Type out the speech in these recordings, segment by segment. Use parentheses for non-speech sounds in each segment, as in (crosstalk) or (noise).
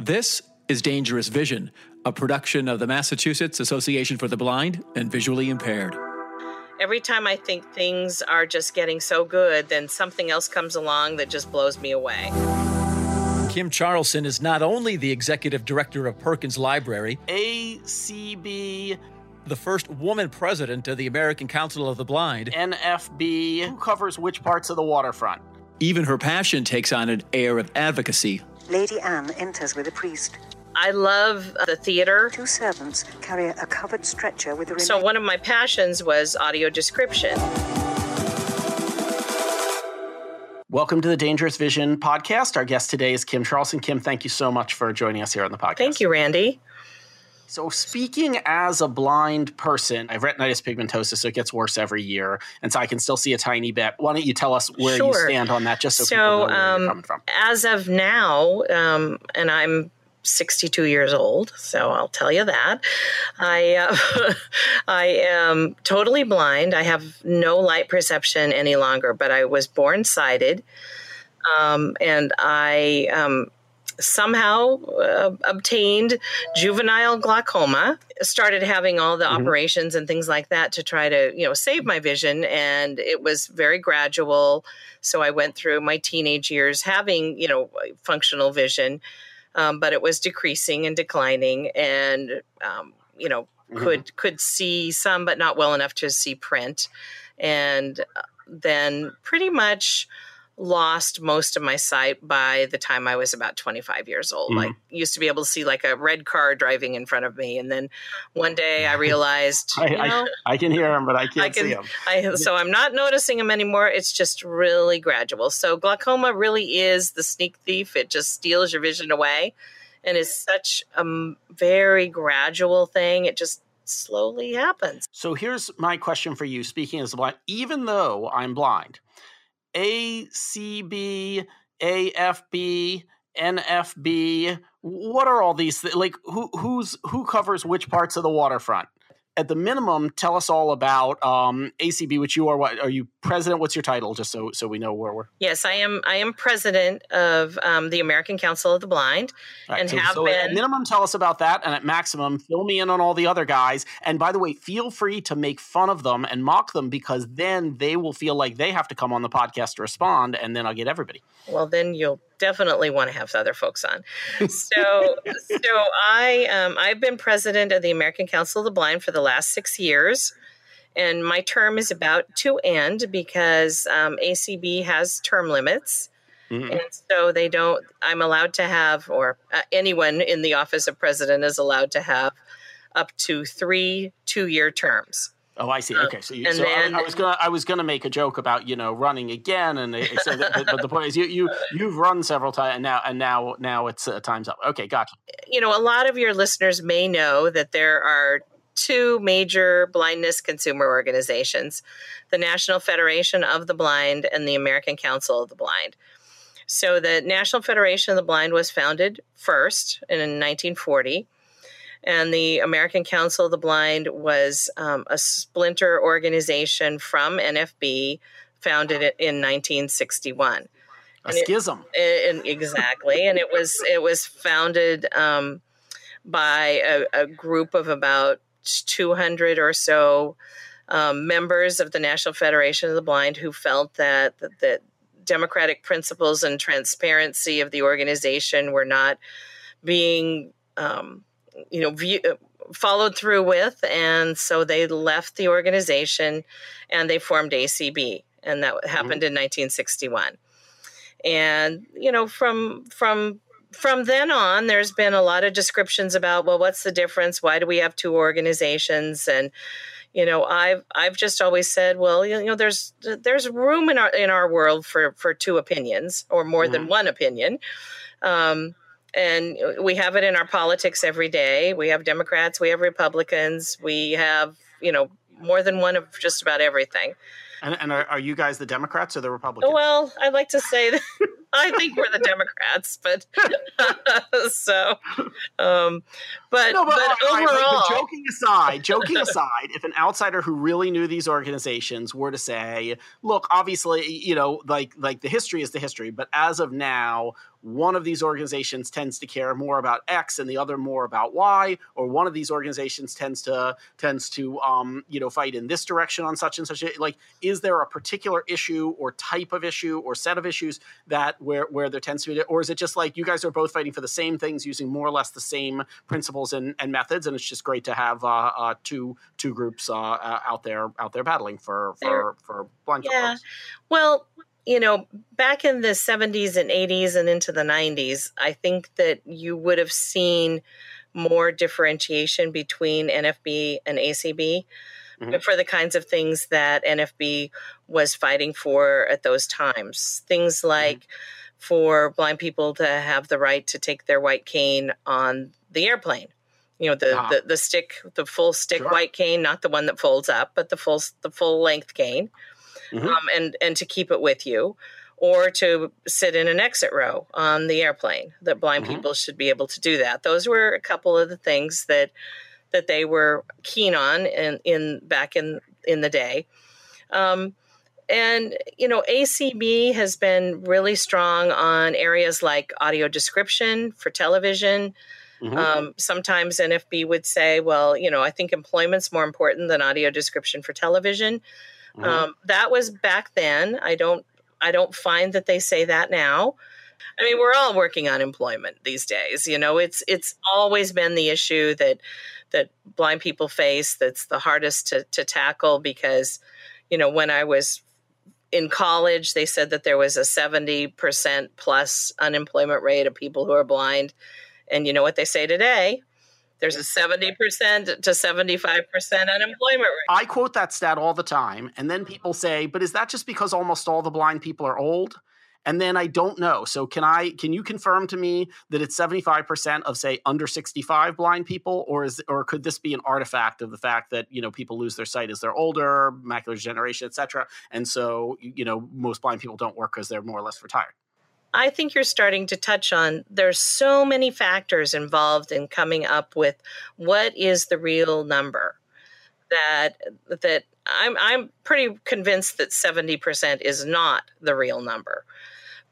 This is Dangerous Vision, a production of the Massachusetts Association for the Blind and Visually Impaired. Every time I think things are just getting so good, then something else comes along that just blows me away. Kim Charlson is not only the executive director of Perkins Library, ACB, the first woman president of the American Council of the Blind, NFB, who covers which parts of the waterfront? even her passion takes on an air of advocacy. Lady Anne enters with a priest. I love the theater. Two servants carry a covered stretcher with a So, one of my passions was audio description. Welcome to the Dangerous Vision podcast. Our guest today is Kim Charlson. Kim, thank you so much for joining us here on the podcast. Thank you, Randy. So, speaking as a blind person, I have retinitis pigmentosa, so it gets worse every year, and so I can still see a tiny bit. Why don't you tell us where you stand on that, just so, people know where you're um, coming from? as of now, um, and I'm 62 years old, so I'll tell you that I uh, (laughs) I am totally blind. I have no light perception any longer, but I was born sighted, um, and I. Um, Somehow uh, obtained juvenile glaucoma, started having all the operations and things like that to try to, you know, save my vision. And it was very gradual. So I went through my teenage years having, you know, functional vision, um, but it was decreasing and declining, and um, you know, could could see some, but not well enough to see print, and uh, then pretty much lost most of my sight by the time I was about 25 years old. Mhm. I used to be able to see like a red car driving in front of me, and then one day I (laughs) realized, I, you know, I, I can hear him, but I can't I can- see him. I, so I'm not noticing them anymore. It's just really gradual. So glaucoma really is the sneak thief. It just steals your vision away, and is such a very gradual thing. It just slowly happens. So here's my question for you. Speaking as a blind, even though I'm blind, ACB, AFB, NFB, what are all these? Th- like who who's who covers which parts of the waterfront? At the minimum, tell us all about um, ACB, which you are. What are you president? What's your title? Just so so we know where we're. Yes, I am. I am president of um, the American Council of the Blind. Right, And so, have so at been- minimum, tell us about that, and at maximum, fill me in on all the other guys. And by the way, feel free to make fun of them and mock them because then they will feel like they have to come on the podcast to respond, and then I'll get everybody. well then you'll definitely want to have other folks on (laughs) so so i um, i've been president of the american council of the blind for the last six years and my term is about to end because um, acb has term limits Mhm. and so they don't i'm allowed to have or uh, anyone in the office of president is allowed to have up to three two-year terms Oh, I see. Okay, so, you, and so then- I, was gonna I was gonna make a joke about you know running again, and it- so but, but the point is you you you've run several times, and now and now now it's uh, time's up. Okay, gotcha. you know, a lot of your listeners may know that there are two major blindness consumer organizations the National Federation of the Blind and the American Council of the Blind. So, the National Federation of the Blind was founded first in 1940, and the American Council of the Blind was um, a splinter organization from NFB founded in 1961 A And it- schism. (laughs) and exactly and it was it was founded um, by a, a group of about 200 or so um, members of the national federation of the blind who felt that that, that democratic principles and transparency of the organization were not being um, you know view, followed through with and so they left the organization and they formed acb and that happened in 1961 and you know from from from then on there's been a lot of descriptions about well what's the difference? Why do we have two organizations? And you know i've i've just always said well you know there's there's room in our in our world for for two opinions or more than one opinion. Um and we have it in our politics every day. We have democrats we have republicans we have you know more than one of just about everything. And, and are, are you guys the Democrats or the Republicans? well, I'd like to say that I think we're the Democrats, but (laughs) so, um, but, No, but, all right, overall, but joking aside, joking aside, if an outsider who really knew these organizations were to say, "Look, obviously, you know, like like the history is the history, but as of now, one of these organizations tends to care more about X and the other more about Y, or one of these organizations tends to tends to um, you know fight in this direction on such and such. A, like, is there a particular issue or type of issue or set of issues that where where there tends to be, or is it just like you guys are both fighting for the same things using more or less the same principles and, and methods, and it's just great to have uh, uh, two two groups uh, uh out there out there battling for for for blind yeah. Well, you know, back in the 70s and 80s and into the 90s, I think that you would have seen more differentiation between NFB and ACB mm-hmm. for the kinds of things that NFB was fighting for at those times. Things mm-hmm. like mm-hmm. for blind people to have the right to take their white cane on the airplane. You know the, ah. the, the stick, the full stick sure. white cane, not the one that folds up, but the full the full length cane mm-hmm. um, and and to keep it with you or to sit in an exit row on the airplane that blind mm-hmm. people should be able to do that those were a couple of the things that that they were keen on in, in back in in the day um, and you know acb has been really strong on areas like audio description for television Mm-hmm. Um, sometimes NFB would say, well, you know, I think employment's more important than audio description for television. Mm-hmm. Um, that was back then. I don't I don't find that they say that now. I mean, we're all working on employment these days. You know, it's it's always been the issue that that blind people face that's the hardest to, to tackle because, you know, when I was in college, they said that there was a 70% plus unemployment rate of people who are blind. And you know what they say today? There's a 70% to 75% unemployment rate. I quote that stat all the time. And then mm-hmm. people say, but is that just because almost all the blind people are old? And then I don't know. So can I can you confirm to me that it's 75% of say under 65 blind people or is or could this be an artifact of the fact that, you know, people lose their sight as they're older, macular degeneration, etc. And so, you know, most blind people don't work because they're more or less retired. I think you're starting to touch on there's so many factors involved in coming up with what is the real number that that I'm I'm pretty convinced that 70% is not the real number.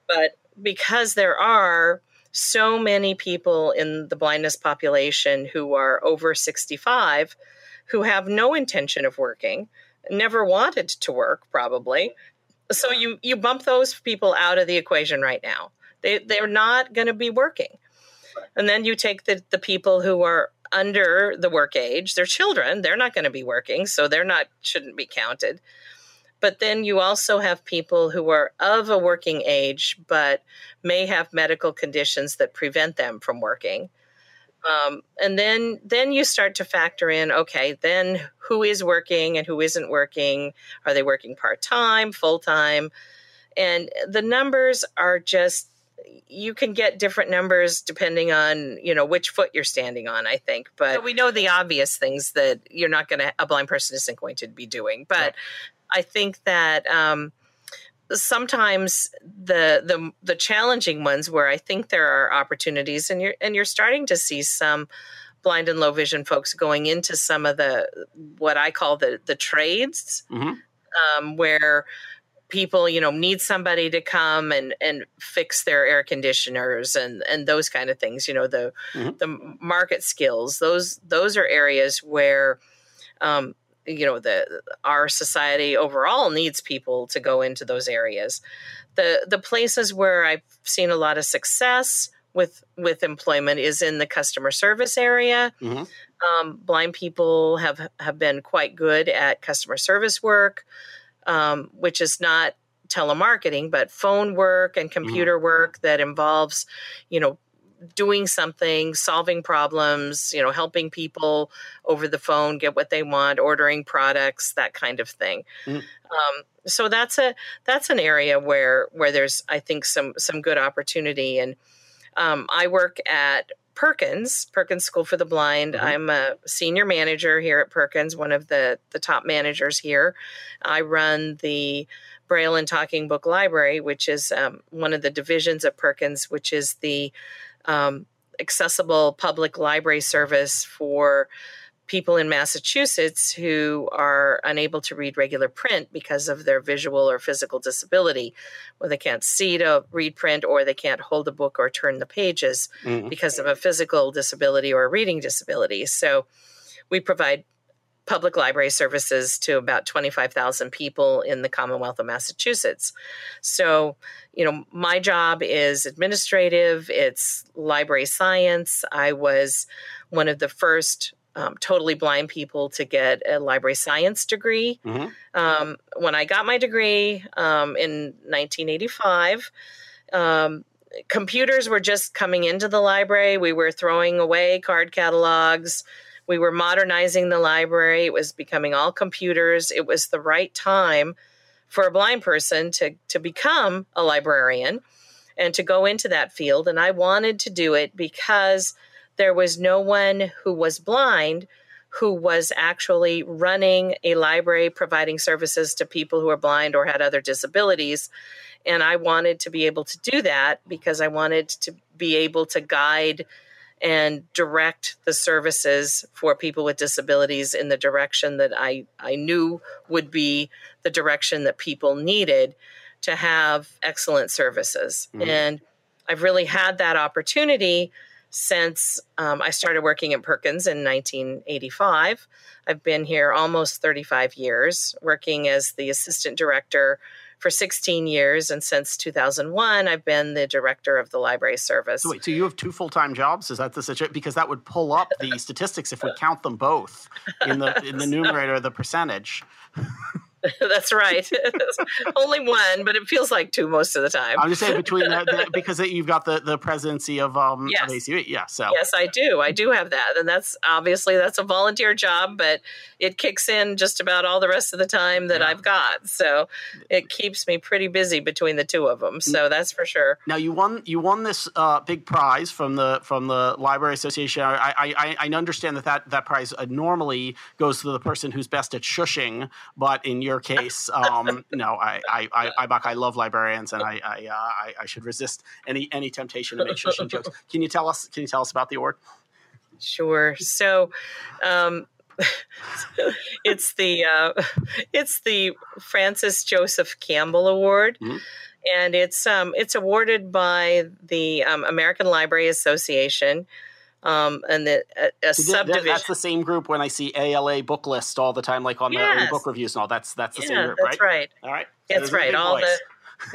But because there are so many people in the blindness population who are over 65 who have no intention of working, never wanted to work probably, so you you bump those people out of the equation right now. They they're not going to be working. And then you take the the people who are under the work age, they're children, they're not going to be working, so they're not shouldn't be counted. But then you also have people who are of a working age but may have medical conditions that prevent them from working. Um, and then then you start to factor in okay then who is working and who isn't working are they working part-time full-time and the numbers are just you can get different numbers depending on you know which foot you're standing on i think but so we know the obvious things that you're not going to a blind person isn't going to be doing but right. i think that um, sometimes the the the challenging ones where I think there are opportunities and you're and you're starting to see some blind and low vision folks going into some of the what I call the the trades mm-hmm. um, where people you know need somebody to come and and fix their air conditioners and and those kind of things you know the mm-hmm. the market skills those those are areas where um, you know the our society overall needs people to go into those areas the the places where i've seen a lot of success with with employment is in the customer service area mm-hmm. um, blind people have have been quite good at customer service work um, which is not telemarketing but phone work and mm-hmm. computer mm-hmm. work that involves you know doing something, solving problems, you know, helping people over the phone get what they want, ordering products, that kind of thing. Mm. Um, so that's a that's an area where where there's I think some some good opportunity. And um, I work at Perkins, Perkins School for the Blind. Mm-hmm. I'm a senior manager here at Perkins, one of the the top managers here. I run the Braille and Talking Book Library, which is um, one of the divisions of Perkins, which is the um, accessible public library service for people in Massachusetts who are unable to read regular print because of their visual or physical disability, where they can't see to read print or they can't hold a book or turn the pages mm-hmm. because of a physical disability or a reading disability. So we provide public library services to about 25,000 people in the Commonwealth of Massachusetts. So, you know, my job is administrative, it's library science. I was one of the first um, totally blind people to get a library science degree. Mm-hmm. Um, when I got my degree um, in 1985, um, computers were just coming into the library. We were throwing away card catalogs. We were modernizing the library. It was becoming all computers. It was the right time for a blind person to, to become a librarian and to go into that field. And I wanted to do it because there was no one who was blind who was actually running a library providing services to people who are blind or had other disabilities. And I wanted to be able to do that because I wanted to be able to guide and direct the services for people with disabilities in the direction that I, I knew would be the direction that people needed to have excellent services. Mm-hmm. And I've really had that opportunity since um, I started working at Perkins in 1985. I've been here almost 35 years, working as the assistant director for 16 years, and since 2001, I've been the director of the library service. So wait, so you have two full time jobs? Is that the situation? Because that would pull up the statistics if we count them both in the in the (laughs) numerator, the percentage. (laughs) (laughs) That's right. (laughs) Only one, but it feels like two most of the time. I'm just saying between (laughs) the, the, because you've got the, the presidency of um yes. of ACB. Yeah. So yes, I do. I do have that, and that's obviously that's a volunteer job, but it kicks in just about all the rest of the time that yeah. I've got. So it keeps me pretty busy between the two of them. So that's for sure. Now you won you won this uh, big prize from the from the Library Association. I I, I understand that that, that prize uh, normally goes to the person who's best at shushing, but in your case, um, no, I I I, I, I love librarians, and I I, uh, I, I should resist any any temptation to make shushing (laughs) jokes. Can you tell us? Can you tell us about the award? Sure. So, um, (laughs) it's the uh, it's the Francis Joseph Campbell Award. Mm-hmm. And it's um, it's awarded by the um, American Library Association, um, and the a, a subdivision. That's the same group when I see ALA book list all the time, like on yes. the book reviews and all. That's that's the yeah, same group, that's right? right? All right, so that's right. All voice. the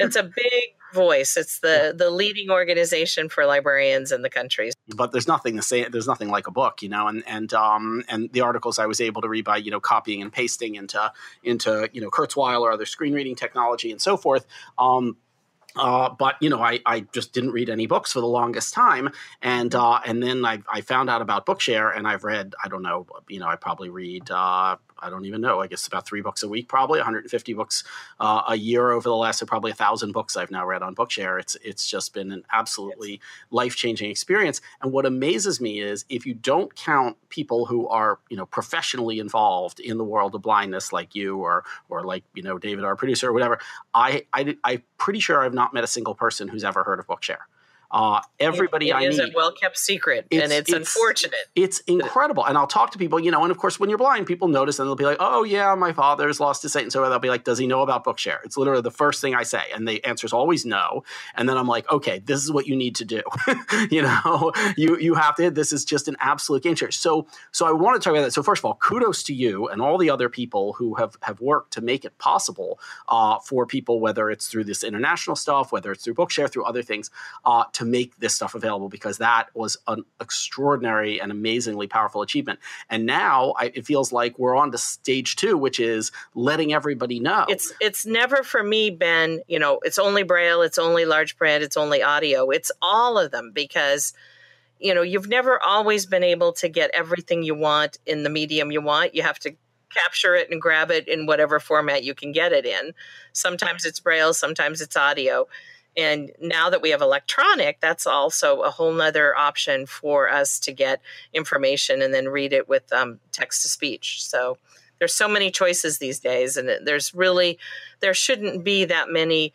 (laughs) it's a big voice. It's the the leading organization for librarians in the country. But there's nothing to say. There's nothing like a book, you know. And and um and the articles I was able to read by you know copying and pasting into into you know Kurzweil or other screen reading technology and so forth. Um, uh, but you know, I, I just didn't read any books for the longest time, and uh, and then I, I found out about Bookshare, and I've read I don't know, you know, I probably read uh, I don't even know. I guess about three books a week, probably 150 books uh, a year over the last probably a thousand books I've now read on Bookshare. It's it's just been an absolutely life changing experience. And what amazes me is if you don't count people who are you know professionally involved in the world of blindness, like you or or like you know David, our producer, or whatever, I, I I'm pretty sure I've not met a single person who's ever heard of Bookshare. Uh, everybody it, it I is a well kept secret, it's, and it's, it's, unfortunate. It's incredible, and I'll talk to people, you know, and of course, when you're blind, people notice, and they'll be like, "Oh yeah, my father's lost his sight," and so they'll be like, "Does he know about Bookshare?" It's literally the first thing I say, and the answer is always no. And then I'm like, "Okay, this is what you need to do. (laughs) you know, you you have to. This is just an absolute game changer." So, so I want to talk about that. So first of all, kudos to you and all the other people who have have worked to make it possible uh, for people, whether it's through this international stuff, whether it's through Bookshare, through other things, uh, to make this stuff available because that was an extraordinary and amazingly powerful achievement. And now I, it feels like we're on to stage two, which is letting everybody know. It's it's never for me been you know it's only braille, it's only large print, it's only audio. It's all of them because you know you've never always been able to get everything you want in the medium you want. You have to capture it and grab it in whatever format you can get it in. Sometimes it's braille, sometimes it's audio. And now that we have electronic, that's also a whole nother option for us to get information and then read it with um, text to speech. So there's so many choices these days, and there's really there shouldn't be that many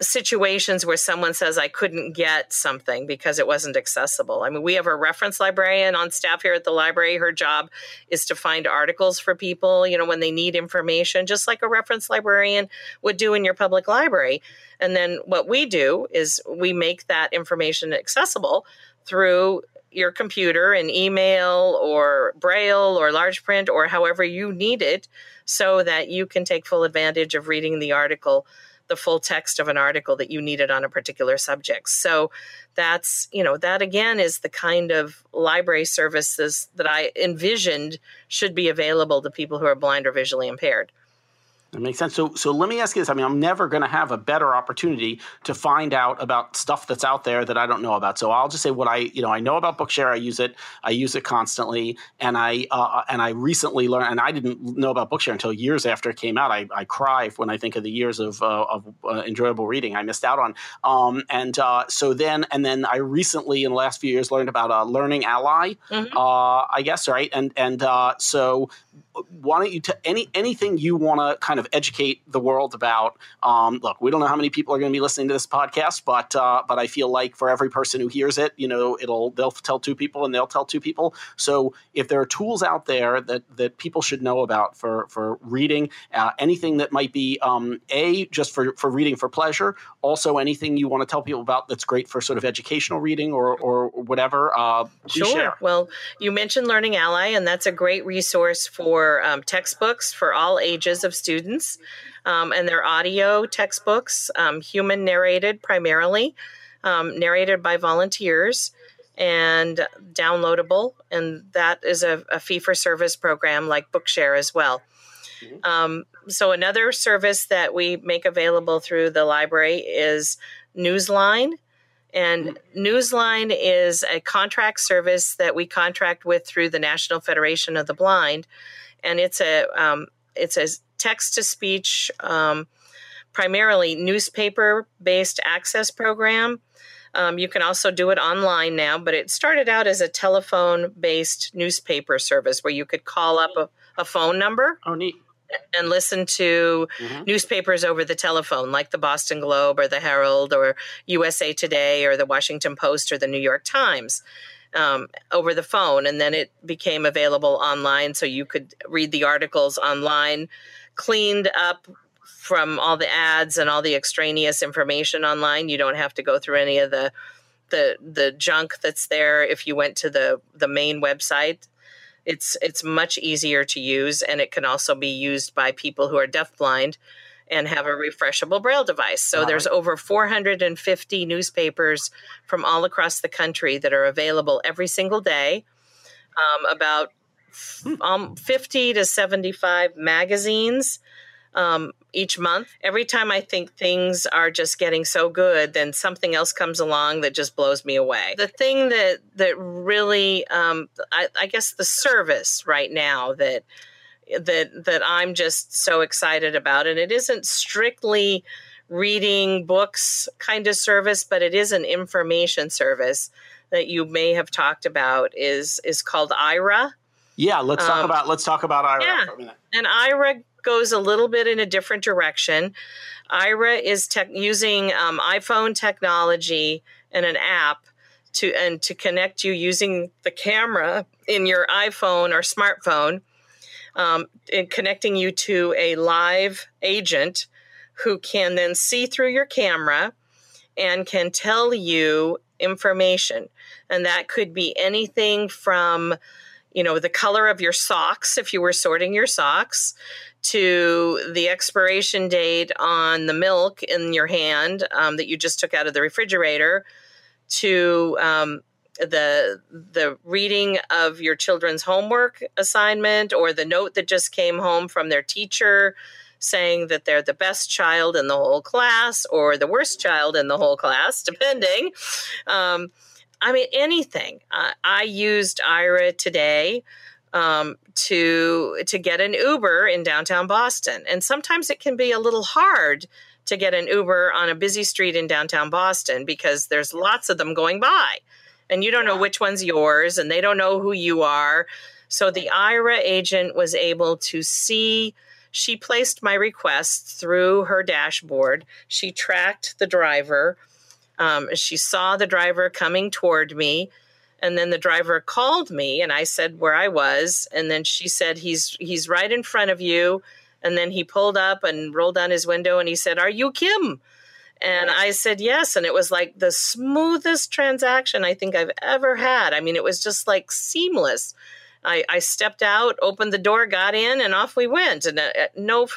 situations where someone says I couldn't get something because it wasn't accessible. I mean, we have a reference librarian on staff here at the library. Her job is to find articles for people, you know, when they need information, just like a reference librarian would do in your public library. And then what we do is we make that information accessible through your computer in email or braille or large print or however you need it so that you can take full advantage of reading the article the full text of an article that you needed on a particular subject. So that's, you know, that again is the kind of library services that I envisioned should be available to people who are blind or visually impaired. That makes sense. So, so let me ask you this. I mean, I'm never going to have a better opportunity to find out about stuff that's out there that I don't know about. So I'll just say what I, you know, I know about Bookshare. I use it. I use it constantly, and I uh, and I recently learned. And I didn't know about Bookshare until years after it came out. I, I cry when I think of the years of uh, of uh, enjoyable reading I missed out on. Um, and uh, so then, and then I recently, in the last few years, learned about a Learning Ally. Mm-hmm. Uh, I guess right. And and so why don't you t- any anything you want to kind of educate the world about? Um, look, we don't know how many people are going to be listening to this podcast, but uh, but I feel like for every person who hears it, you know, it'll they'll tell two people and they'll tell two people. So if there are tools out there that that people should know about for for reading, uh, anything that might be um, a just for for reading for pleasure, also anything you want to tell people about that's great for sort of educational reading or or whatever. Uh, sure. Share. Well, you mentioned Learning Ally, and that's a great resource for for um, textbooks for all ages of students, um, and they're audio textbooks, um, human narrated primarily, um, narrated by volunteers, and downloadable. And that is a, a fee for service program like Bookshare as well. Um, so, another service that we make available through the library is Newsline. And Newsline is a contract service that we contract with through the National Federation of the Blind and it's a um, it's a text to speech, um, primarily newspaper based access program. Um, you can also do it online now, but it started out as a telephone based newspaper service where you could call up a, a phone number. Oh, neat. And listen to mm-hmm. newspapers over the telephone, like the Boston Globe or the Herald or USA Today or the Washington Post or the New York Times um, over the phone, and then it became available online, so you could read the articles online, cleaned up from all the ads and all the extraneous information online. You don't have to go through any of the the the junk that's there if you went to the the main website. It's it's much easier to use, and it can also be used by people who are deafblind and have a refreshable braille device. So wow. there's over 450 newspapers from all across the country that are available every single day. Um, about hmm. um, 50 to 75 magazines um, each month. Every time I think things are just getting so good, then something else comes along that just blows me away. The thing that that really, um, I, I guess, the service right now that that that I'm just so excited about. And it isn't strictly reading books kind of service, but it is an information service that you may have talked about is is called Aira. Yeah, let's talk um, about let's talk about Aira yeah. for a minute. And Aira goes a little bit in a different direction. Aira is tech, using um, iPhone technology and an app to and to connect you using the camera in your iPhone or smartphone um, in connecting you to a live agent who can then see through your camera and can tell you information. And that could be anything from, you know, the color of your socks if you were sorting your socks to the expiration date on the milk in your hand um, that you just took out of the refrigerator to um, the the reading of your children's homework assignment or the note that just came home from their teacher saying that they're the best child in the whole class or the worst child in the whole class depending. Um, i mean anything. Uh, i used Aira today um, to to get an uber in downtown boston and sometimes it can be a little hard to get an uber on a busy street in downtown boston because there's lots of them going by and you don't know which one's yours and they don't know who you are. So the Aira agent was able to see she placed my request through her dashboard. She tracked the driver. Um, she saw the driver coming toward me and then the driver called me and i said where i was and then she said he's he's right in front of you. And then he pulled up and rolled down his window and he said are you kim? And i said yes. And it was like the smoothest transaction i think i've ever had. I mean it was just like seamless. I, I stepped out opened the door got in and off we went. And uh, no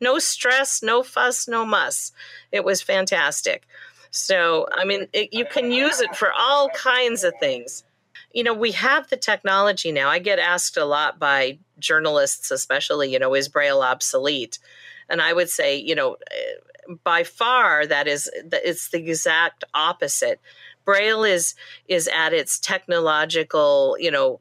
no stress no fuss no muss. It was fantastic so, I mean, it, you can use it for all kinds of things. You know, we have the technology now. I get asked a lot by journalists, especially, you know, is Braille obsolete? And I would say, you know, eh, by far that is it's the exact opposite. Braille is is at its technological, you know,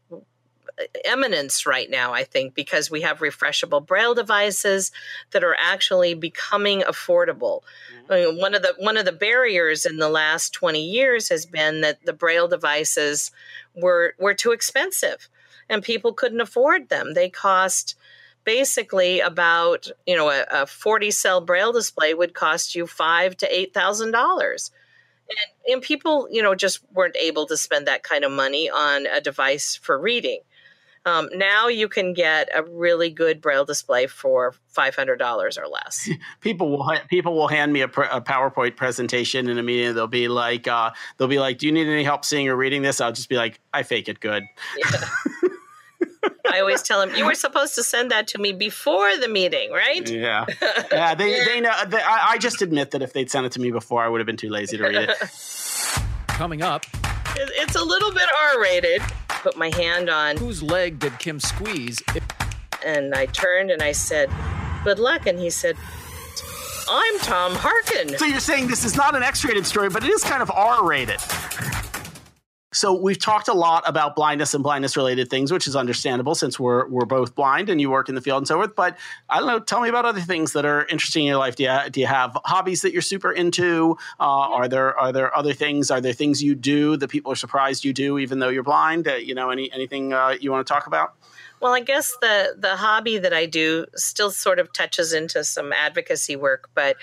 eminence right now, I think, because we have refreshable braille devices that are actually becoming affordable. Mm-hmm. I mean, one of the one of the barriers in the last 20 years has been that the braille devices were were too expensive and people couldn't afford them. They cost basically about, you know, a, a 40 cell braille display would cost you five to eight thousand dollars. And, and people, you know, just weren't able to spend that kind of money on a device for reading. Um, now you can get a really good braille display for five hundred dollars or less. (laughs) People will people will hand me a, a, PowerPoint presentation in a meeting. They'll be like, uh, they'll be like, "Do you need any help seeing or reading this?" I'll just be like, "I fake it good." Yeah. (laughs) I always tell them you were supposed to send that to me before the meeting, right? Yeah, (laughs) yeah. They they know. They, I, I just admit that if they'd sent it to me before, I would have been too lazy to read it. Coming up, it's a little bit R rated put my hand on. Whose leg did Kim squeeze? And I turned and I said, Good luck. And he said, I'm Tom Harkin. So you're saying this is not an X rated story, but it is kind of R rated. So we've talked a lot about blindness and blindness related things, which is understandable since we're we're both blind and you work in the field and so forth. But I don't know. Tell me about other things that are interesting in your life. Do you do you have hobbies that you're super into? Uh, are there are there other things? Are there things you do that people are surprised you do, even though you're blind? Uh, you know, any anything uh, you want to talk about? Well, I guess the the hobby that I do still sort of touches into some advocacy work, but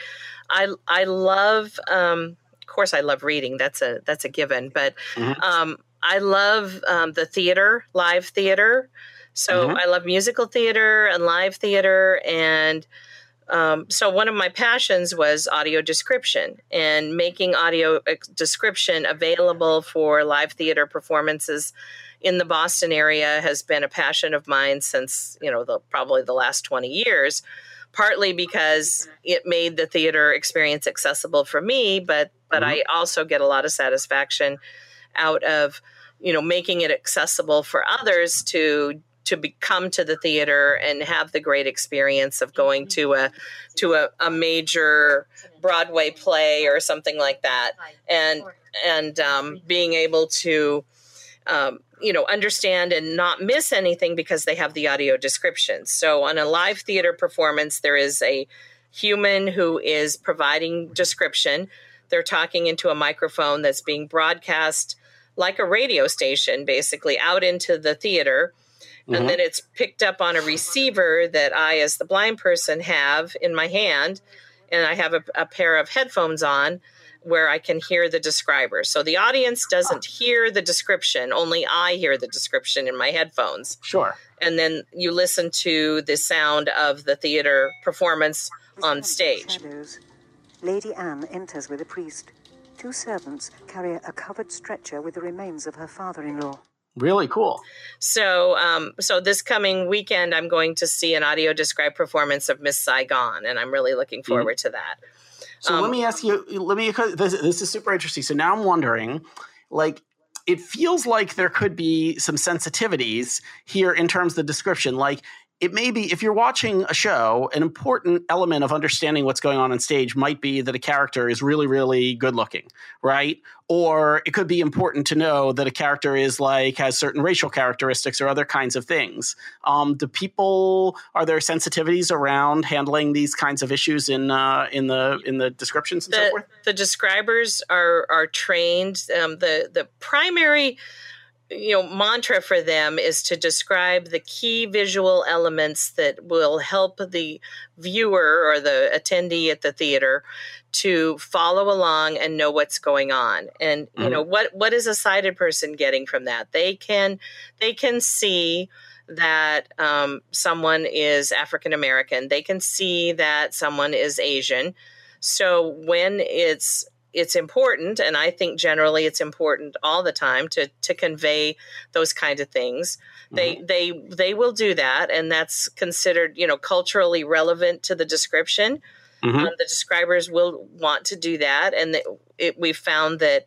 I I love. Um, course, I love reading. That's a that's a given. But mm-hmm. um, I love um, the theater, live theater. So mm-hmm. I love musical theater and live theater, and um, so one of my passions was audio description and making audio description available for live theater performances in the Boston area has been a passion of mine since you know the probably the last 20 years partly because it made the theater experience accessible for me but but mm-hmm. I also get a lot of satisfaction out of you know making it accessible for others to to be, come to the theater and have the great experience of going to a to a, a major Broadway play or something like that, and and um, being able to um, you know understand and not miss anything because they have the audio description. So on a live theater performance, there is a human who is providing description they're talking into a microphone that's being broadcast like a radio station, basically, out into the theater. Mm-hmm. And then it's picked up on a receiver that I, as the blind person, have in my hand. And I have a, a pair of headphones on where I can hear the describer. So the audience doesn't hear the description, only I hear the description in my headphones. Sure. And then you listen to the sound of the theater performance on stage. Lady Anne enters with a priest. Two servants carry a covered stretcher with the remains of her father-in-law. Really cool. So, um, so this coming weekend, I'm going to see an audio described performance of Miss Saigon, and I'm really looking mm-hmm. forward mm-hmm. to that. So um, let me ask you. Let me. This, this is super interesting. So now I'm wondering, like, it feels like there could be some sensitivities here in terms of the description. Like, it may be if you're watching a show an important element of understanding what's going on on stage might be that a character is really really good looking right? Or it could be important to know that a character is like has certain racial characteristics or other kinds of things. Um, do people are there sensitivities around handling these kinds of issues in uh, in the in the descriptions and the, so forth? the describers are are trained um, the the primary you know mantra for them is to describe the key visual elements that will help the viewer or the attendee at the theater to follow along and know what's going on. And you mm-hmm. know what what is a sighted person getting from that? They can they can see that um, someone is african american they can see that someone is asian. So when it's it's important and i think generally it's important all the time to to convey those kind of things mm-hmm. they they they will do that and that's considered you know culturally relevant to the description mm-hmm. um, the describers will want to do that and it, we've found that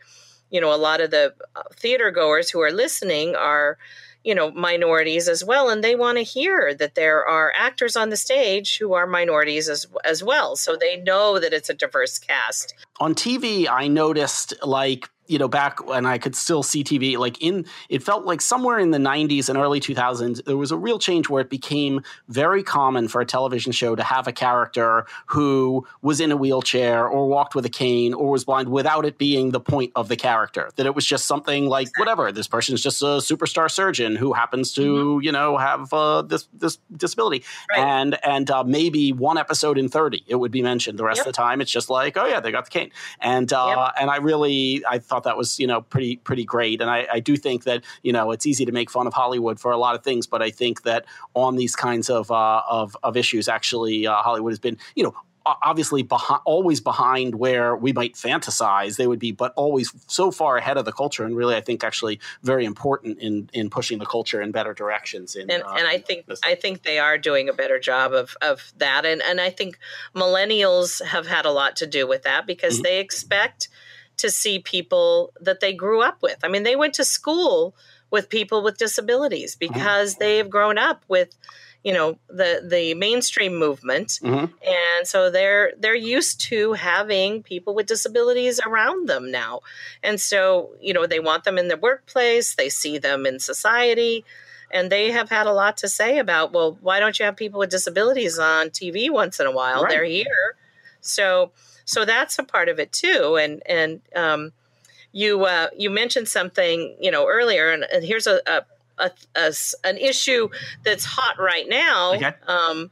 you know a lot of the uh, theater goers who are listening are you know minorities as well and they want to hear that there are actors on the stage who are minorities as as well so they know that it's a diverse cast. On TV I noticed like you know, back when I could still see TV, like in, it felt like somewhere in the 90s and early 2000s, there was a real change where it became very common for a television show to have a character who was in a wheelchair or walked with a cane or was blind without it being the point of the character. That it was just something like, whatever, this person is just a superstar surgeon who happens to, mm-hmm. you know, have uh, this, this disability. Right. And, and uh, maybe one episode in 30, it would be mentioned. The rest yep. of the time, it's just like, oh, yeah, they got the cane. And, uh, yep. and I really, I thought thought that was you know pretty pretty great. And I, I do think that you know it's easy to make fun of Hollywood for a lot of things, but I think that on these kinds of uh, of, of issues, actually, uh, Hollywood has been you know obviously behind, always behind where we might fantasize they would be, but always so far ahead of the culture, and really, I think actually very important in in pushing the culture in better directions. In, and, uh, and I think this. I think they are doing a better job of of that, and and I think millennials have had a lot to do with that because mm-hmm. they expect to see people that they grew up with. I mean, they went to school with people with disabilities mm-hmm. because mm-hmm. they've grown up with you know the the mainstream movement mm-hmm. and so they're they're used to having people with disabilities around them now and so you know they want them in the workplace they see them in society and they have had a lot to say about well why don't you have people with disabilities on TV once in a while right. they're here so so that's a part of it too. And and um, you uh, you mentioned something you know earlier, and, and here's a, a, a, a, an issue that's hot right now. Okay. Um,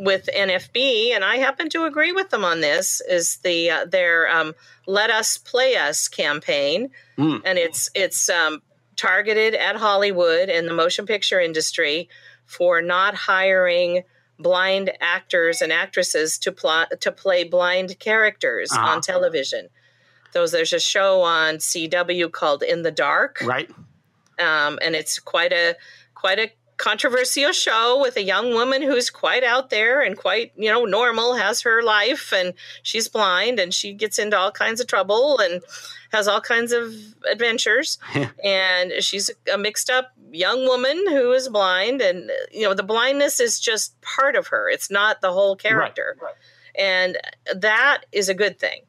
with NFB, and I happen to agree with them on this, is the uh, their um, "Let Us Play Us" campaign, mm. and it's it's um, targeted at Hollywood and the motion picture industry for not hiring blind actors and actresses to pl- to play blind characters uh-huh. on television. Those there's a show on CW called In the Dark, right? Um, and it's quite a quite a controversial show with a young woman who's quite out there and quite you know normal has her life and she's blind and she gets into all kinds of trouble and has all kinds of adventures. (laughs) And she's a mixed up young woman who is blind and you know the blindness is just part of her. It's not the whole character right, right. and that is a good thing.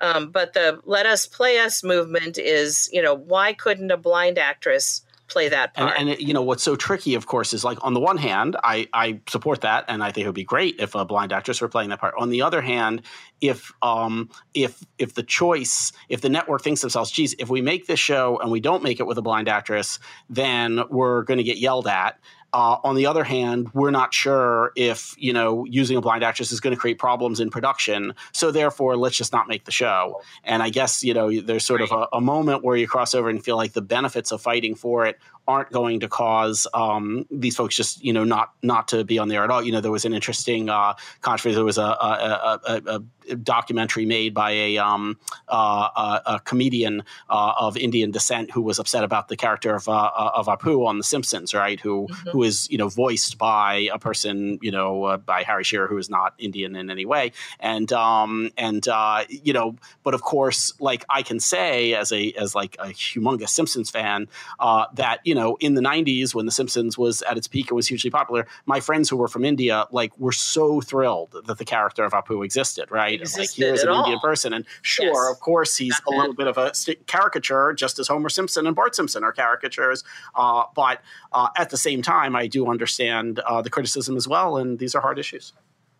Um, but the let us play us movement is you know why couldn't a blind actress play that part. And, and, you know what's so tricky, of course, is like on the one hand, I I support that, and I think it would be great if a blind actress were playing that part. On the other hand, if um if if the choice, if the network thinks themselves, geez, if we make this show and we don't make it with a blind actress, then we're going to get yelled at. Uh, on the other hand, we're not sure if you know using a blind actress is going to create problems in production. So therefore, let's just not make the show. And I guess you know there's sort of a, a moment where you cross over and feel like the benefits of fighting for it aren't going to cause um, these folks just you know not not to be on there at all. You know, there was an interesting uh, controversy. There was a, a, a, a documentary made by a um, uh, a, comedian uh, of Indian descent who was upset about the character of uh, uh, of Apu on The Simpsons, right? Who mm-hmm. who is you know voiced by a person you know uh, by Harry Shearer who is not Indian in any way, and um, and you know, but of course, like I can say as a as like a humongous Simpsons fan that you know know, in the 90s when The Simpsons was at its peak and was hugely popular, my friends who were from India, like, were so thrilled that the character of Apu existed, right? Existed like, here's an all. Indian person. And sure, yes. of course, he's a little bit of a st- caricature, just as Homer Simpson and Bart Simpson are caricatures. Uh, but uh, at the same time, I do understand uh, the criticism as well, and these are hard issues.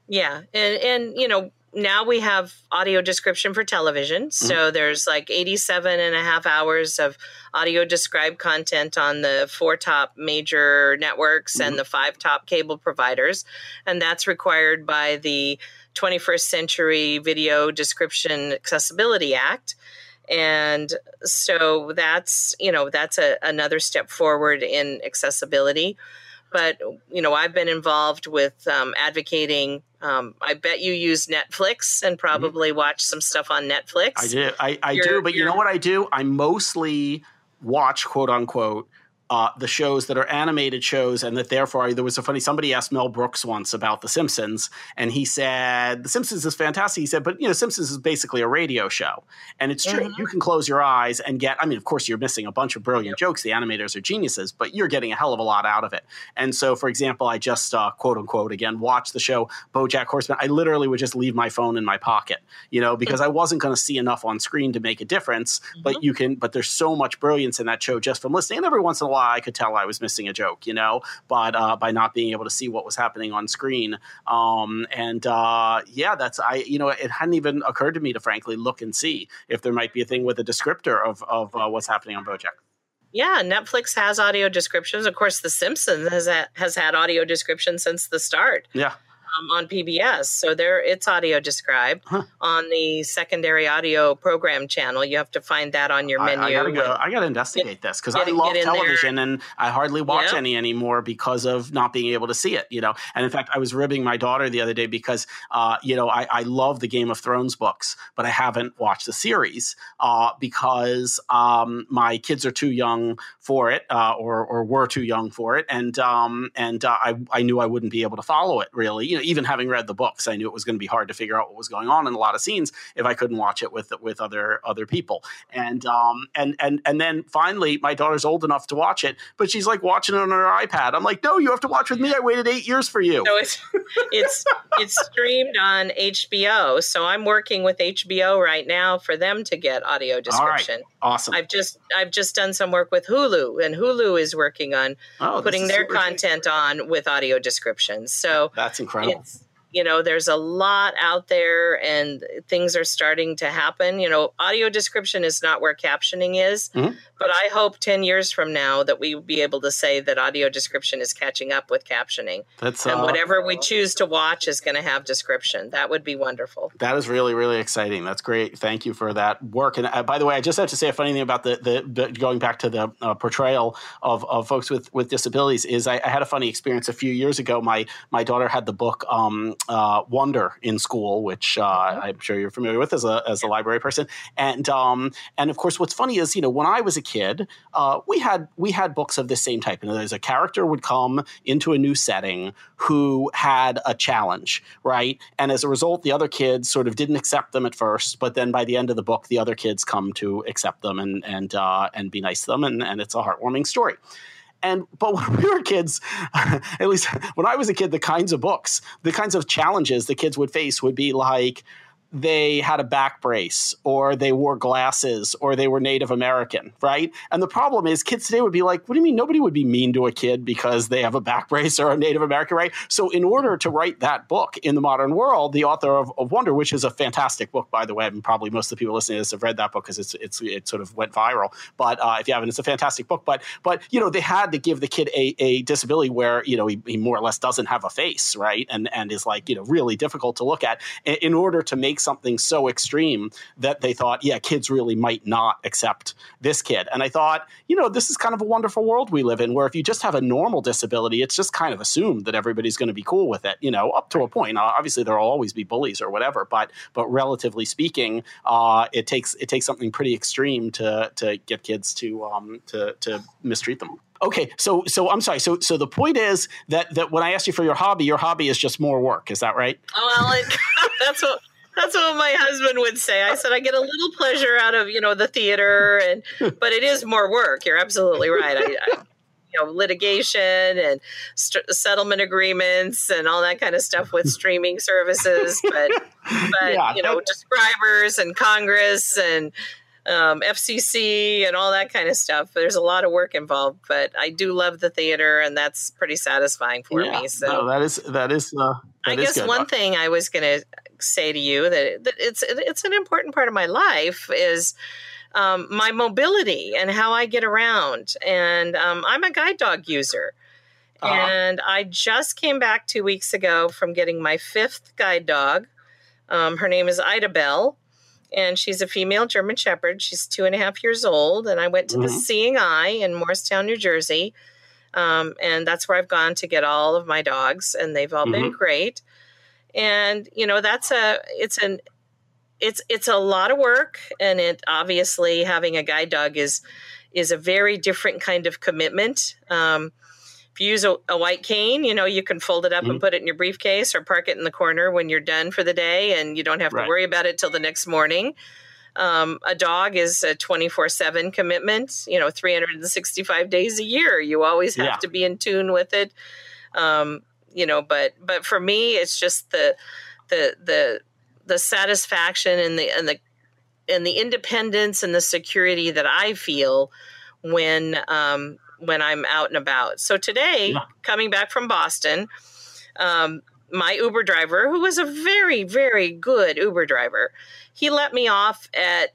Yeah, and and you know now we have audio description for television. So mm-hmm. there's like 87 and a half hours of audio described content on the four top major networks mm-hmm. and the five top cable providers. And that's required by the 21st Century Video Description Accessibility Act. And so that's, you know, that's a, another step forward in accessibility but you know i've been involved with um, advocating um, i bet you use netflix and mm-hmm. probably mm-hmm. watch some stuff on netflix i do i, I do but you know what i do i mostly watch quote unquote uh, the shows that are animated shows, and that therefore there was a funny. Somebody asked Mel Brooks once about The Simpsons, and he said The Simpsons is fantastic. He said, but you know, Simpsons is basically a radio show, and it's true. Mm-hmm. You can close your eyes and get. I mean, of course, you're missing a bunch of brilliant jokes. The animators are geniuses, but you're getting a hell of a lot out of it. And so, for example, I just uh, quote unquote again watched the show BoJack Horseman. I literally would just leave my phone in my pocket, you know, because I wasn't going to see enough on screen to make a difference. Mm-hmm. But you can. But there's so much brilliance in that show just from listening. And every once in a while, I could tell I was missing a joke, you know, but uh, by not being able to see what was happening on screen. Um, and uh, yeah, that's I, you know, it hadn't even occurred to me to frankly look and see if there might be a thing with a descriptor of of uh, what's happening on BoJack. Yeah, Netflix has audio descriptions. Of course, The Simpsons has has had audio descriptions since the start. Yeah um, on PBS. So there, it's audio described huh. on the secondary audio program channel. You have to find that on your menu. I, I gotta go. I gotta investigate get, this because I love television there. and I hardly watch yeah. any anymore because of not being able to see it. You know, and in fact, I was ribbing my daughter the other day because uh, you know I, I, love the Game of Thrones books, but I haven't watched the series uh, because um, my kids are too young for it, uh, or or were too young for it, and um, and uh, I I knew I wouldn't be able to follow it really. You know, even having read the books, I knew it was going to be hard to figure out what was going on in a lot of scenes if I couldn't watch it with with other other people. And um and and and then finally, my daughter's old enough to watch it, but she's like watching it on her iPad. I'm like, no, you have to watch with me. I waited eight years for you. So it's it's it's streamed on HBO. So I'm working with HBO right now for them to get audio description. Awesome. I've just I've just done some work with Hulu, and Hulu is working on oh, putting their content on with audio descriptions. So that's incredible it's you know there's a lot out there and things are starting to happen. You know audio description is not where captioning is mm-hmm. but i hope 10 years from now that we will be able to say that audio description is catching up with captioning. That's and uh, whatever we choose to watch is going to have description. That would be wonderful. That is really really exciting. That's great. Thank you for that work. And uh, by the way i just have to say a funny thing about the, the, the going back to the uh, portrayal of, of folks with, with disabilities is I, I, had a funny experience a few years ago. My my daughter had the book um, uh, Wonder in school, which uh. I'm sure you're familiar with as a as a library person. And um, and of course, what's funny is you know when I was a kid, uh, we had we had books of the same type. And there's a character would come into a new setting who had a challenge, right? And as a result, the other kids sort of didn't accept them at first, but then by the end of the book, the other kids come to accept them and and uh, and be nice to them, and, and it's a heartwarming story. And but (laughs) when we were kids, (laughs) at least when I was a kid, the kinds of books, the kinds of challenges the kids would face would be like they had a back brace or they wore glasses or they were Native American, right? And the problem is kids today would be like, what do you mean nobody would be mean to a kid because they have a back brace or a Native American, right? So in order to write that book in the modern world, the author of, of Wonder, which is a fantastic book, by the way, and probably most of the people listening to this have read that book because it's, it's, it sort of went viral. But uh, if you haven't, it's a fantastic book. But, but, you know, they had to give the kid a, a disability where, you know, he, he more or less doesn't have a face, right? And, and is like, you know, really difficult to look at in order to make make something so extreme that they thought, yeah, kids really might not accept this kid. And I thought, you know, this is kind of a wonderful world we live in where if you just have a normal disability, it's just kind of assumed that everybody's going to be cool with it, you know, up to a point. Obviously, there'll always be bullies or whatever, but but relatively speaking, uh, it takes it takes something pretty extreme to to get kids to um, to to mistreat them. Okay, so so I'm sorry. So so the point is that that when I asked you for your hobby, your hobby is just more work. Is that right? Well, it, (laughs) that's what that's what my husband would say. I said I get a little pleasure out of you know the theater, and (laughs) but it is more work. You're absolutely right. I, I (laughs) you know litigation and st- settlement agreements and all that kind of stuff with streaming services, but (laughs) but yeah, you know describers and Congress and um, FCC and all that kind of stuff. There's a lot of work involved, but I do love the theater, and that's pretty satisfying for yeah, me. So no, that is that is. Uh, that I is guess good. one thing I was going to say to you that, that it's it's an important part of my life is um, my mobility and how I get around. And um, I'm a guide dog user. Uh-huh. And I just came back two weeks ago from getting my fifth guide dog. Um, her name is Ida Bell, and she's a female German Shepherd. She's two and a half years old. And I went to mm-hmm. the Seeing Eye in Morristown, New Jersey. Um, and that's where I've gone to get all of my dogs, and they've all mm-hmm. been great. And you know, that's a it's an it's it's a lot of work, and it obviously having a guide dog is is a very different kind of commitment. Um, if you use a, a, white cane, you know, you can fold it up mm-hmm. and put it in your briefcase or park it in the corner when you're done for the day and you don't have right. to worry about it till the next morning. Um, a dog is a 24 7 commitment, you know, 365 days a year. You always have yeah. to be in tune with it. Um, you know, but, but for me, it's just the, the, the, the satisfaction and the, and the, and the independence and the security that I feel when, um, when I'm out and about. So today, yeah. coming back from Boston, um, my Uber driver, who was a very, very good Uber driver, he let me off at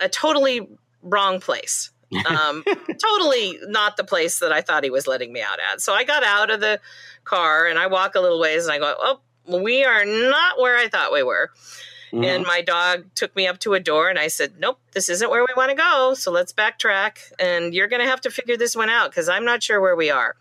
a totally wrong place. (laughs) um, totally not the place that I thought he was letting me out at. So I got out of the car and I walk a little ways and I go, oh, we are not where I thought we were. Mm-hmm. And my dog took me up to a door and I said, Nope, this isn't where we want to go. So let's backtrack. And you're going to have to figure this one out because I'm not sure where we are.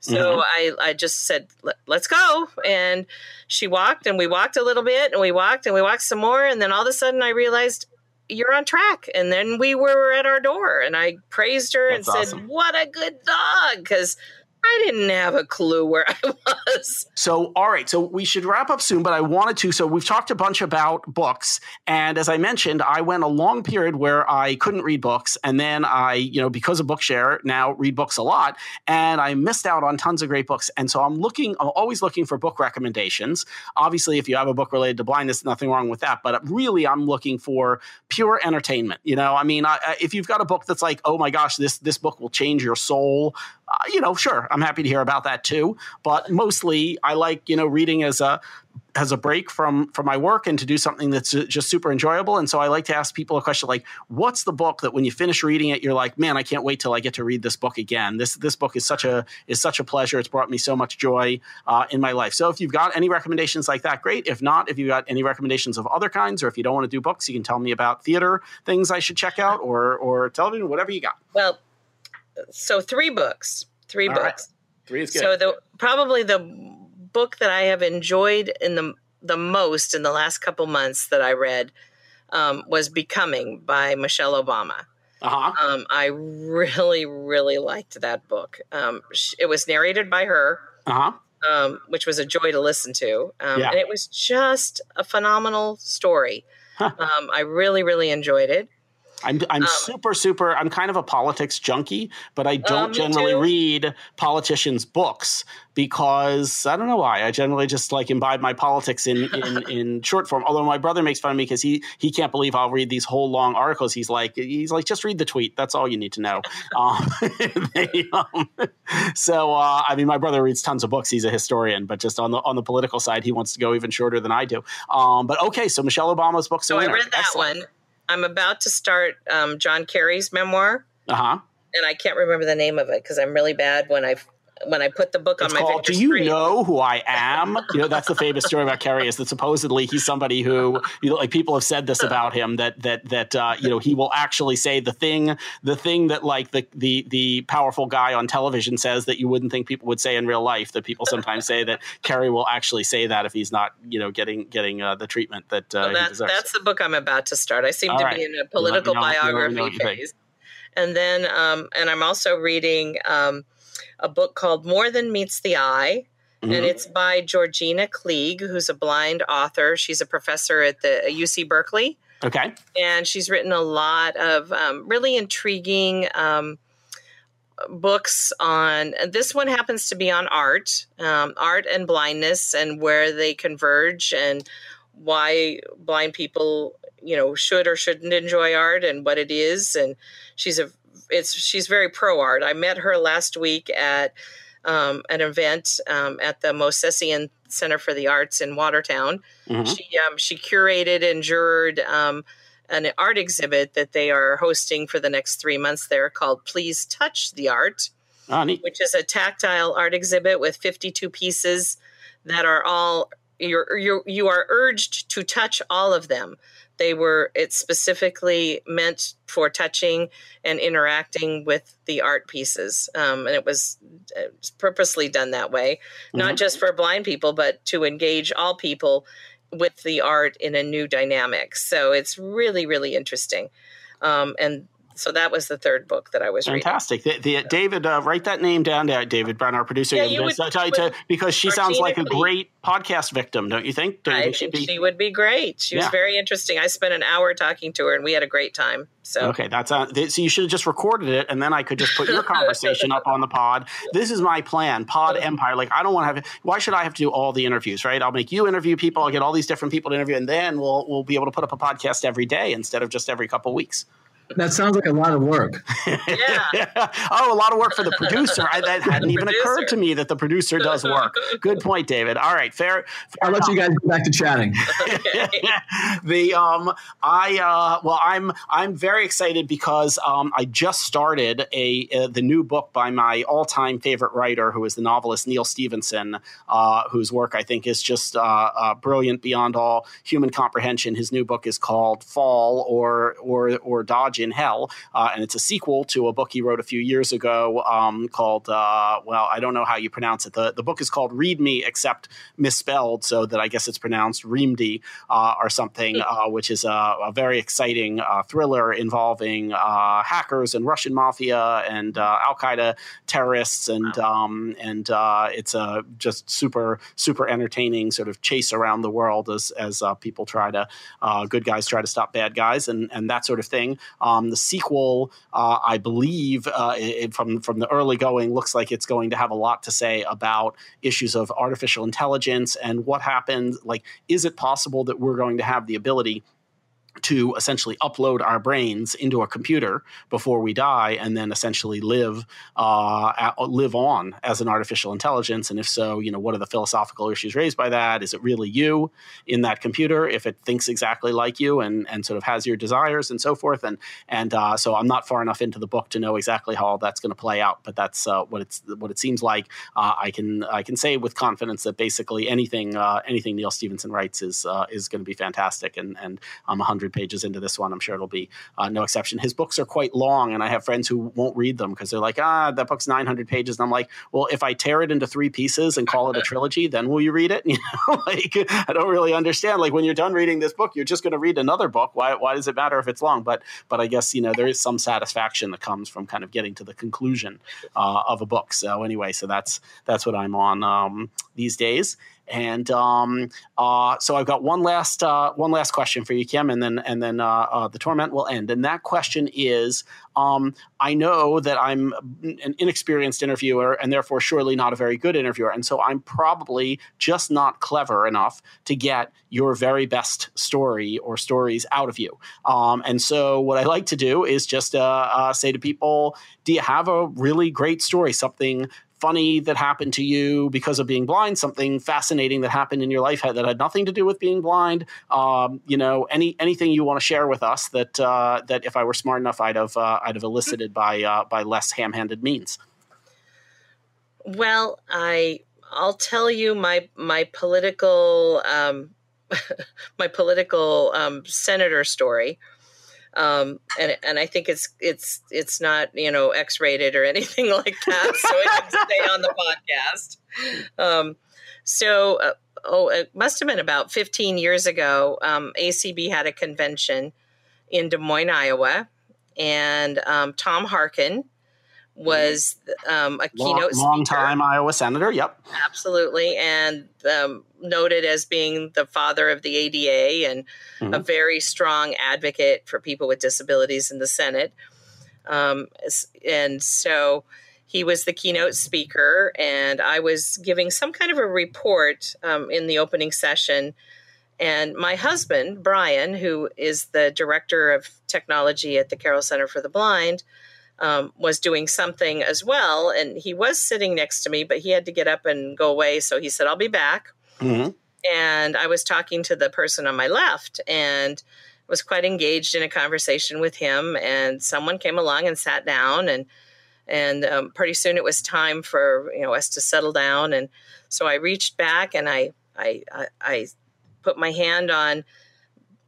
So mm-hmm. I, I just said, let's go. And she walked and we walked a little bit and we walked and we walked some more. And then all of a sudden I realized you're on track. And then we were at our door and I praised her That's and awesome. said, what a good dog. Because I didn't have a clue where I (laughs) was. So, all right. So, we should wrap up soon, but I wanted to. So, we've talked a bunch about books. And as I mentioned, I went a long period where I couldn't read books. And then I, you know, because of Bookshare, now read books a lot. And I missed out on tons of great books. And so, I'm looking, I'm always looking for book recommendations. Obviously, if you have a book related to blindness, nothing wrong with that. But really, I'm looking for pure entertainment. You know, I mean, I, if you've got a book that's like, oh my gosh, this, this book will change your soul, uh, you know, sure, I'm happy to hear about that too. But mostly, I like you know reading as a as a break from from my work and to do something that's just super enjoyable. And so I like to ask people a question like, "What's the book that when you finish reading it, you're like, man, I can't wait till I get to read this book again. This this book is such a is such a pleasure. It's brought me so much joy uh, in my life. So if you've got any recommendations like that, great. If not, if you've got any recommendations of other kinds, or if you don't want to do books, you can tell me about theater things I should check out or or television, whatever you got. Well, so three books, three All books. Right. Three is good. So the probably the book that I have enjoyed in the the most in the last couple months that I read um, was Becoming by Michelle Obama. Uh-huh. Um, I really, really liked that book. Um, it was narrated by her, uh-huh. Um, which was a joy to listen to. Um, yeah. And it was just a phenomenal story. Huh. Um, I really, really enjoyed it. I'm I'm um, super super. I'm kind of a politics junkie, but I don't um, generally too. read politicians' books because I don't know why. I generally just like imbibe my politics in (laughs) in, in short form. Although my brother makes fun of me because he he can't believe I'll read these whole long articles. He's like he's like just read the tweet. That's all you need to know. um, (laughs) they, um, so uh, I mean, my brother reads tons of books. He's a historian, but just on the on the political side, he wants to go even shorter than I do. Um, but okay, so Michelle Obama's book. So I read that Excellent. one. I'm about to start um, John Kerry's memoir. Uh huh. And I can't remember the name of it because I'm really bad when I when I put the book it's on my called, Do you screen. know who I am? (laughs) you know, that's the famous story about Kerry is that supposedly he's somebody who, you know, like people have said this about him that that that uh, you know he will actually say the thing the thing that like the the the powerful guy on television says that you wouldn't think people would say in real life. That people sometimes say that Kerry will actually say that if he's not you know getting getting uh, the treatment that, uh, well, that That's the book I'm about to start. I seem All to right. be in a political know, biography phase. And then, um, and I'm also reading. Um, a book called More Than Meets the Eye. Mm-hmm. And it's by Georgina Kleege, who's a blind author. She's a professor at the UC Berkeley. Okay. And she's written a lot of um, really intriguing um, books on. This one happens to be on art, um, art and blindness, and where they converge, and why blind people, you know, should or shouldn't enjoy art, and what it is. And she's a it's she's very pro art. I met her last week at um, an event um, at the Mosesian Center for the Arts in Watertown. Mm-hmm. She um, she curated and juror um, an art exhibit that they are hosting for the next three months there called Please Touch the Art, oh, which is a tactile art exhibit with 52 pieces that are all you're, you're you are urged to touch all of them they were it's specifically meant for touching and interacting with the art pieces um, and it was uh, purposely done that way. Mm-hmm. not just for blind people but to engage all people with the art in a new dynamic. So it's really really interesting. Um, and so that was the third book that I was Fantastic. reading. The, the, David, uh, write that name down there, David Brown, our producer. Yeah, you would, to, because she sounds like a great podcast victim, don't you think? Don't you I think, think be... she would be great. She was very interesting. I spent an hour talking to her, and we had a great time. So okay, that's uh, so you should have just recorded it, and then I could just put your (laughs) conversation up on the pod. This is my plan, Pod Empire. Like I don't want to have. Why should I have to do all the interviews? Right? I'll make you interview people. I'll get all these different people to interview, and then we'll we'll be able to put up a podcast every day instead of just every couple weeks. That sounds like a lot of work. Yeah. (laughs) oh, a lot of work for the producer. I, that (laughs) hadn't even producer. occurred to me that the producer does work. Good point, David. All right, fair. fair I'll let you guys go back to chatting. (laughs) the um, I uh, well, I'm I'm very excited because um, I just started a uh, the new book by my all time favorite writer, who is the novelist Neal Stephenson, uh, whose work I think is just uh, uh, brilliant beyond all human comprehension. His new book is called Fall or or or Dodge in Hell, uh, and it's a sequel to a book he wrote a few years ago um, called, uh, well, I don't know how you pronounce it. The, the book is called Read Me, except misspelled, so that I guess it's pronounced Reamde uh, or something, hmm. uh, which is a, a very exciting uh, thriller involving uh, hackers and Russian mafia and Al Qaeda terrorists, and um, and it's a just super super entertaining sort of chase around the world as as people try to good guys try to stop bad guys and and that sort of thing. Um, the sequel, uh, I believe, uh, it, from from the early going, looks like it's going to have a lot to say about issues of artificial intelligence and what happens. Like, is it possible that we're going to have the ability to essentially upload our brains into a computer before we die and then essentially live uh, live on as an artificial intelligence. And if so you know what are the philosophical issues raised by that? Is it really you in that computer if it thinks exactly like you and and sort of has your desires and so forth? And and uh, so I'm not far enough into the book to know exactly how all that's going to play out but that's uh, what it's what it seems like. Uh, I can I can say with confidence that basically anything uh, anything Neal Stephenson writes is uh, is going to be fantastic and and I'm 100 100 pages into this one. I'm sure it'll be uh, no exception. His books are quite long, and I have friends who won't read them because they're like, ah, that book's 900 pages. And I'm like, well, if I tear it into three pieces and call it a (laughs) trilogy, then will you read it? (laughs) You know, like I don't really understand. Like when you're done reading this book, you're just going to read another book. Why, why does it matter if it's long? But but I guess you know there is some satisfaction that comes from kind of getting to the conclusion uh, of a book. So anyway, so that's that's what I'm on um, these days. And um, uh, so I've got one last uh, one last question for you, Kim, and then and then uh, uh the torment will end. And that question is: um, I know that I'm an inexperienced interviewer, and therefore surely not a very good interviewer, and so I'm probably just not clever enough to get your very best story or stories out of you. Um, and so what I like to do is just uh, uh, say to people: Do you have a really great story, something funny that happened to you because of being blind, something fascinating that happened in your life that had nothing to do with being blind. Um, you know, any anything you want to share with us that uh, that if I were smart enough, I'd have uh, I'd have elicited by uh, by less ham-handed means. Well, I I'll tell you my my political um, (laughs) my political um, senator story um, and and I think it's it's it's not you know X rated or (laughs) anything like that, so it can stay on the podcast. Um, so uh, oh, it must have been about 15 years ago. Um, ACB had a convention in Des Moines, Iowa, and um, Tom Harkin was um, a long, keynote long time Iowa senator. Yep, absolutely, and um, noted as being the father of the ADA and mm-hmm. a very strong advocate for people with disabilities in the Senate. Um, and so he was the keynote speaker, and I was giving some kind of a report um, in the opening session. And my husband, Brian, who is the director of technology at the Carroll Center for the Blind, um, was doing something as well. And he was sitting next to me, but he had to get up and go away. So he said, I'll be back. Mhm. And I was talking to the person on my left and was quite engaged in a conversation with him. And someone came along and sat down and and um, pretty soon it was time for you know us to settle down and so i reached back and i i i, I put my hand on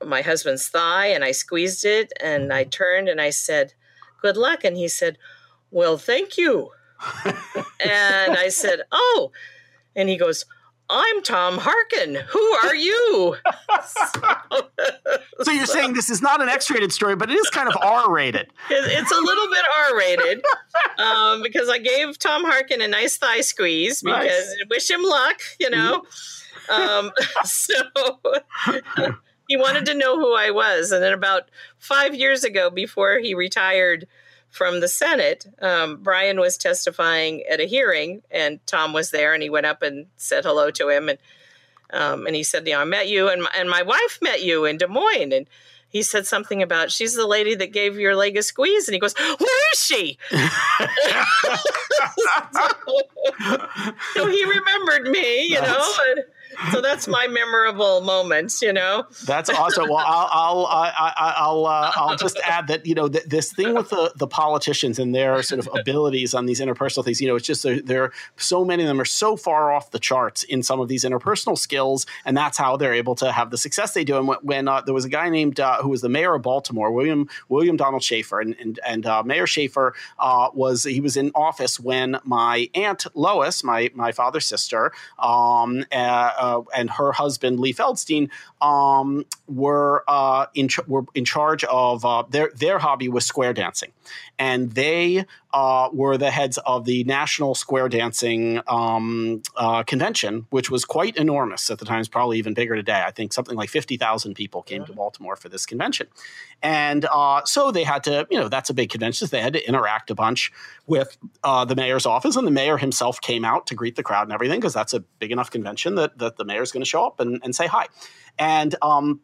my husband's thigh and i squeezed it and i turned and i said good luck and he said well thank you and i said oh and he goes i'm tom harkin who are you (laughs) So you're saying this is not an X-rated story, but it is kind of R-rated. It's a little bit R-rated um, because I gave Tom Harkin a nice thigh squeeze because Nice. wish him luck, you know. Um, (laughs) so he wanted to know who I was, and then about five years ago, before he retired from the Senate, um, Brian was testifying at a hearing, and Tom was there, and he went up and said hello to him, and um, and he said, "You know, I met you, and my, and my wife met you in Des Moines." And he said something about she's the lady that gave your leg a squeeze, and he goes, "Where is she?" (laughs) (laughs) so he remembered me, you know. And so that's my memorable moments, you know. That's awesome. Well, I'll I'll I, I, I'll uh, I'll just add that you know th- this thing with the the politicians and their sort of abilities on these interpersonal things. You know, it's just they're, they're so many of them are so far off the charts in some of these interpersonal skills, and that's how they're able to have the success they do. And when, when uh, there was a guy named uh, who was the mayor of Baltimore, William William Donald Schaefer, and and, and uh, Mayor Schaefer uh, was he was in office when my aunt Lois, my my father's sister, um, uh, and her husband Lee Feldstein um, were uh, in ch- were in charge of uh, their their hobby was square dancing, and they uh, were the heads of the National Square Dancing um, uh, Convention, which was quite enormous at the time. It's probably even bigger today. I think something like fifty thousand people came to Baltimore for this convention, and uh, so they had to, you know, that's a big convention. So they had to interact a bunch with uh, the mayor's office, and the mayor himself came out to greet the crowd and everything because that's a big enough convention that that the mayor's going to show up and, and say hi. And um,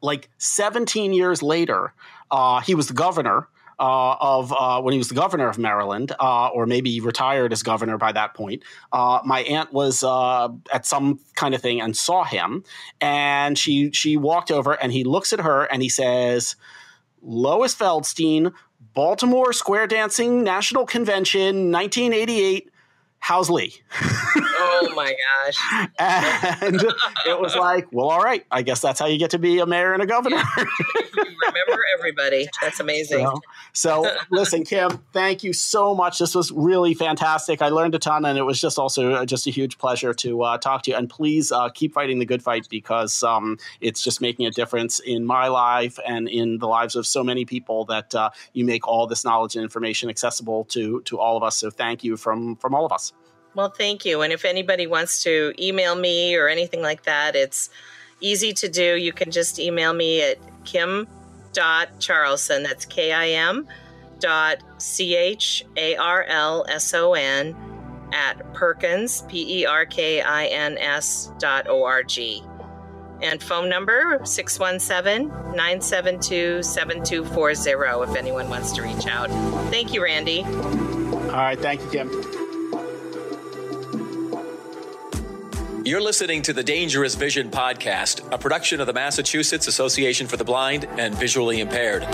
like 17 years later, uh, he was the governor uh, of uh, when he was the governor of Maryland, uh, or maybe retired as governor by that point. Uh, my aunt was uh, at some kind of thing and saw him, and she she walked over and he looks at her and he says, "Lois Feldstein, Baltimore Square Dancing National Convention, 1988. How's Lee?" Oh my gosh. And it was like, well, all right, I guess that's how you get to be a mayor and a governor. You remember everybody. That's amazing. So, so listen, Kim, thank you so much. This was really fantastic. I learned a ton, and it was just also uh, just a huge pleasure to uh, talk to you. And please uh, keep fighting the good fight because um, it's just making a difference in my life and in the lives of so many people that uh, you make all this knowledge and information accessible to to all of us. So, thank you from from all of us. Well, thank you. And if anybody wants to email me or anything like that, it's easy to do. You can just email me at kim.charlson, that's K I M dot C H A R L S O N at Perkins, P E R K I N S dot O R G. And phone number 617 972 7240 if anyone wants to reach out. Thank you, Randy. All right, thank you, Kim. You're listening to the Dangerous Vision Podcast, a production of the Massachusetts Association for the Blind and Visually Impaired.